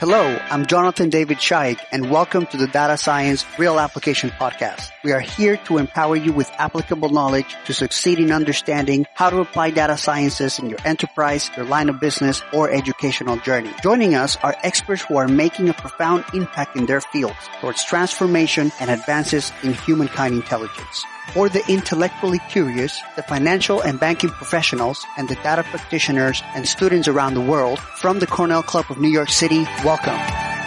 Hello, I'm Jonathan David Shaik and welcome to the Data Science Real Application Podcast. We are here to empower you with applicable knowledge to succeed in understanding how to apply data sciences in your enterprise, your line of business, or educational journey. Joining us are experts who are making a profound impact in their fields towards transformation and advances in humankind intelligence for the intellectually curious, the financial and banking professionals, and the data practitioners and students around the world from the Cornell Club of New York City, welcome.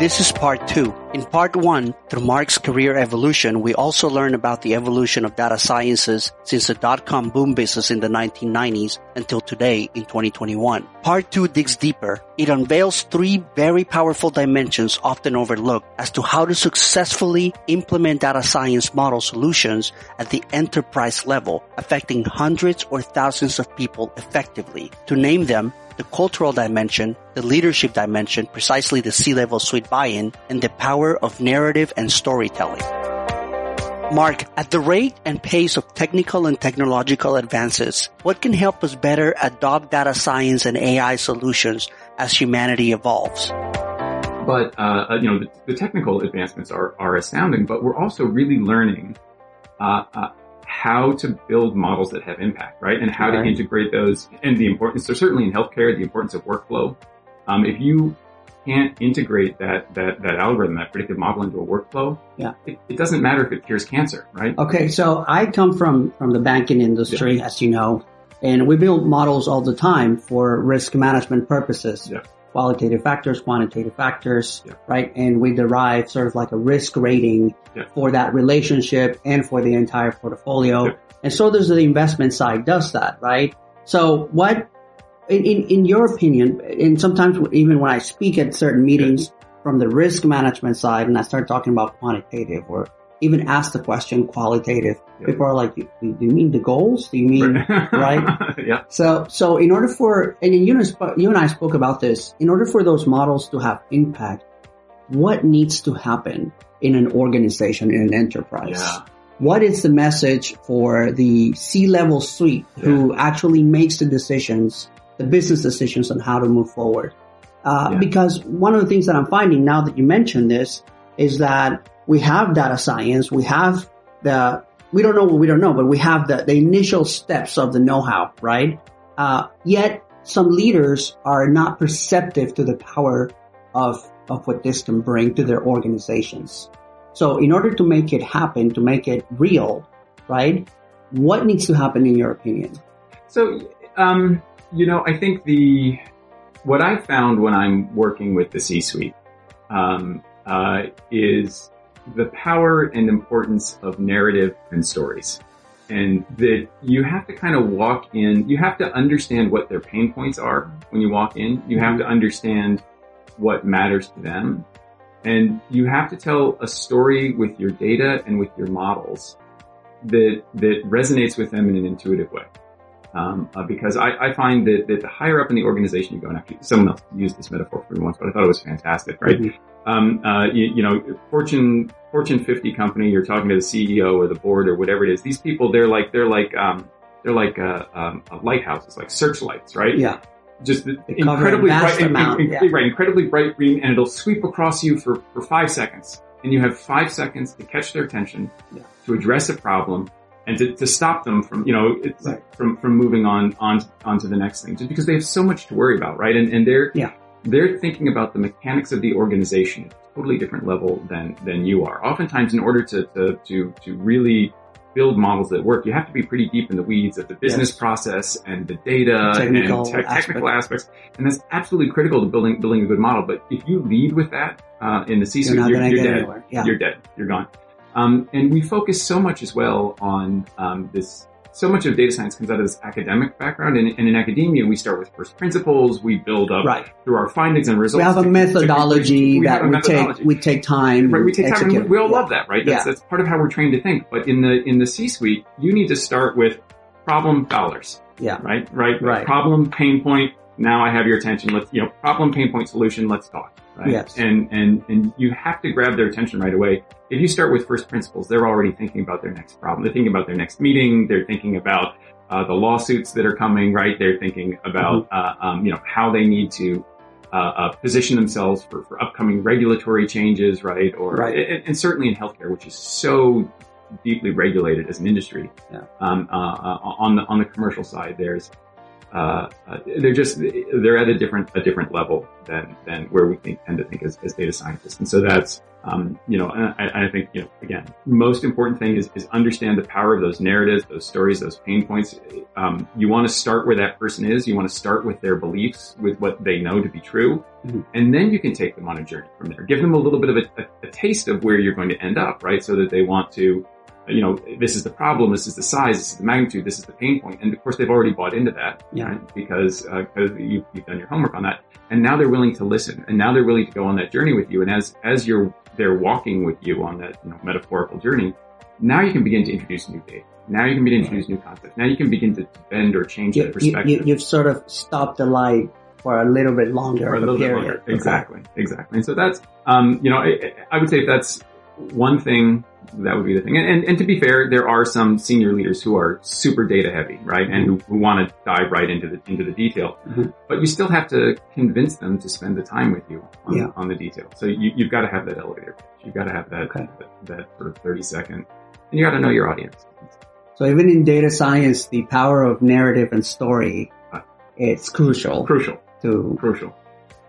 This is part two. In part one, through Mark's career evolution, we also learn about the evolution of data sciences since the dot-com boom business in the 1990s until today in 2021. Part two digs deeper. It unveils three very powerful dimensions often overlooked as to how to successfully implement data science model solutions at the enterprise level, affecting hundreds or thousands of people effectively. To name them, the cultural dimension, the leadership dimension, precisely the C-level suite buy-in, and the power of narrative and storytelling. Mark, at the rate and pace of technical and technological advances, what can help us better adopt data science and AI solutions as humanity evolves? But, uh, uh, you know, the, the, technical advancements are, are astounding, but we're also really learning uh, uh how to build models that have impact, right? And how right. to integrate those and the importance. So certainly in healthcare, the importance of workflow. Um, if you can't integrate that, that, that algorithm, that predictive model into a workflow, yeah. it, it doesn't matter if it cures cancer, right? Okay. So I come from, from the banking industry, yeah. as you know, and we build models all the time for risk management purposes. Yeah qualitative factors, quantitative factors, yeah. right? And we derive sort of like a risk rating yeah. for that relationship and for the entire portfolio. Yeah. And so does the investment side does that, right? So what, in, in, in your opinion, and sometimes even when I speak at certain meetings from the risk management side and I start talking about quantitative or even ask the question qualitative. Yep. People are like, do you mean the goals? Do you mean, right? yeah. So, so in order for, and you, you and I spoke about this, in order for those models to have impact, what needs to happen in an organization, in an enterprise? Yeah. What is the message for the C-level suite yeah. who actually makes the decisions, the business decisions on how to move forward? Uh, yeah. because one of the things that I'm finding now that you mentioned this is that we have data science, we have the, we don't know what we don't know, but we have the, the initial steps of the know-how, right? Uh, yet some leaders are not perceptive to the power of, of what this can bring to their organizations. So in order to make it happen, to make it real, right? What needs to happen in your opinion? So, um, you know, I think the, what I found when I'm working with the C-suite, um, uh, is the power and importance of narrative and stories. And that you have to kind of walk in, you have to understand what their pain points are when you walk in. You have to understand what matters to them. And you have to tell a story with your data and with your models that, that resonates with them in an intuitive way. Um, uh, because I, I, find that, that the higher up in the organization you go, and actually someone else used this metaphor for me once, but I thought it was fantastic, right? Mm-hmm um, uh, you, you, know, Fortune Fortune 50 company, you're talking to the CEO or the board or whatever it is. These people, they're like they're like um, they're like uh, um, lighthouses, like searchlights, right? Yeah. Just incredibly bright, amount, yeah. right? Incredibly bright green, and it'll sweep across you for for five seconds, and you have five seconds to catch their attention, yeah. to address a problem, and to, to stop them from you know right. from from moving on on onto the next thing, just because they have so much to worry about, right? And and they're yeah they're thinking about the mechanics of the organization at a totally different level than than you are. Oftentimes, in order to to to, to really build models that work, you have to be pretty deep in the weeds of the business yes. process and the data technical and te- technical aspects. And that's absolutely critical to building building a good model. But if you lead with that uh, in the C-suite, you're, you're, you're dead. Yeah. You're dead. You're gone. Um, and we focus so much as well on um, this so much of data science comes out of this academic background. And, and in academia, we start with first principles. We build up right. through our findings and results. We have a methodology that we take, we take time. Right. We take time. And we all yeah. love that, right? That's, yeah. that's part of how we're trained to think. But in the, in the C-suite, you need to start with problem dollars. Yeah. Right? Right? Right. Problem, pain point. Now I have your attention. Let's, you know, problem, pain point, solution. Let's talk. Right? Yes. And, and, and you have to grab their attention right away. If you start with first principles, they're already thinking about their next problem. They're thinking about their next meeting. They're thinking about uh, the lawsuits that are coming, right? They're thinking about, mm-hmm. uh, um, you know, how they need to uh, uh, position themselves for, for upcoming regulatory changes, right? Or right. And, and, certainly in healthcare, which is so deeply regulated as an industry. Yeah. Um, uh, on the on the commercial side, there's they're just they're at a different a different level than than where we think, tend to think as, as data scientists, and so that's um, you know, I, I, think, you know, again, most important thing is, is understand the power of those narratives, those stories, those pain points. Um, you want to start where that person is. You want to start with their beliefs, with what they know to be true. Mm-hmm. And then you can take them on a journey from there. Give them a little bit of a, a, a taste of where you're going to end up, right? So that they want to, you know, this is the problem, this is the size, this is the magnitude, this is the pain point. And of course, they've already bought into that, yeah. right? Because, uh, because you, you've done your homework on that. And now they're willing to listen. And now they're willing to go on that journey with you. And as, as you're they're walking with you on that you know, metaphorical journey, now you can begin to introduce new data. Now you can begin to introduce new concepts. Now you can begin to bend or change you, that perspective. You, have sort of stopped the light for a little bit longer. For a little period. bit longer. Exactly. Okay. Exactly. And so that's, um, you know, I, I would say that's one thing that would be the thing. And, and, and, to be fair, there are some senior leaders who are super data heavy, right? And who, who want to dive right into the, into the detail. Mm-hmm. But you still have to convince them to spend the time with you on, yeah. on the detail. So you, have got to have that elevator pitch. You've got to have that, okay. that, that, sort of 30 second, and you got to know your audience. So even in data science, the power of narrative and story, uh, it's crucial. Crucial. To, crucial.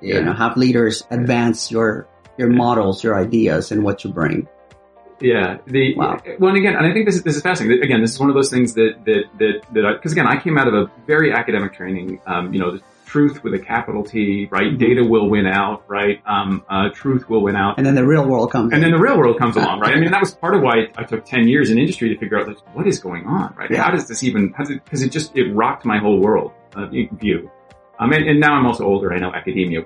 You yeah. know, have leaders advance your, your models, your ideas and what you bring. Yeah. The wow. well, and again, and I think this is this is fascinating. Again, this is one of those things that that that that because again, I came out of a very academic training. Um, you know, the truth with a capital T, right? Mm-hmm. Data will win out, right? Um, uh, truth will win out. And then the real world comes. And in. then the real world comes along, right? I mean, that was part of why I took ten years in industry to figure out like what is going on, right? Yeah. How does this even? Because it, it, just it rocked my whole world uh, view. Um, and, and now I'm also older. I know academia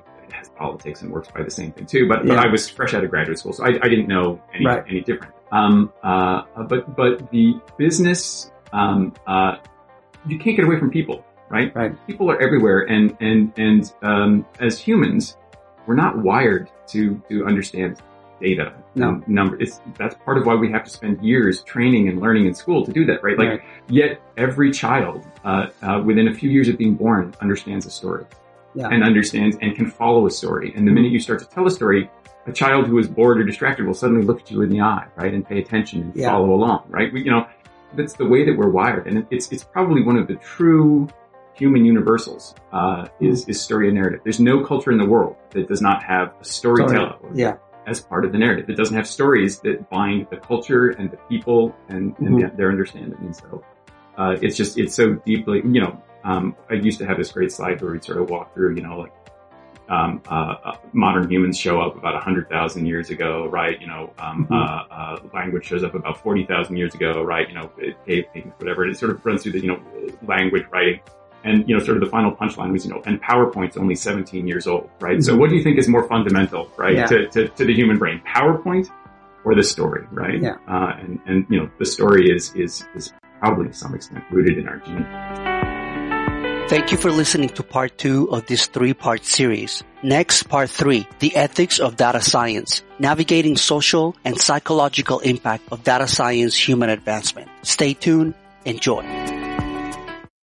politics and works by the same thing too. But, yeah. but I was fresh out of graduate school, so I, I didn't know any, right. any different. Um, uh, but but the business, um, uh, you can't get away from people, right? Right. People are everywhere, and and and um, as humans, we're not wired to to understand data no. number. It's, that's part of why we have to spend years training and learning in school to do that, right? Like, right. yet every child, uh, uh, within a few years of being born understands a story yeah. and understands and can follow a story. And the minute you start to tell a story, a child who is bored or distracted will suddenly look at you in the eye, right, and pay attention and yeah. follow along, right? We, you know, that's the way that we're wired, and it's it's probably one of the true human universals uh, is is story and narrative. There's no culture in the world that does not have a storyteller. Story. Yeah. As part of the narrative, it doesn't have stories that bind the culture and the people and, and mm-hmm. their understanding. And so, uh, it's just it's so deeply, you know, um, I used to have this great slide where we'd sort of walk through, you know, like um, uh, uh, modern humans show up about 100,000 years ago, right? You know, um, mm-hmm. uh, uh language shows up about 40,000 years ago, right? You know, cave paintings, whatever. It sort of runs through the, you know, language writing. And, you know, sort of the final punchline was, you know, and PowerPoint's only 17 years old, right? Mm-hmm. So what do you think is more fundamental, right, yeah. to, to, to, the human brain? PowerPoint or the story, right? Yeah. Uh, and, and, you know, the story is, is, is probably to some extent rooted in our genes. Thank you for listening to part two of this three-part series. Next, part three, the ethics of data science, navigating social and psychological impact of data science human advancement. Stay tuned. Enjoy.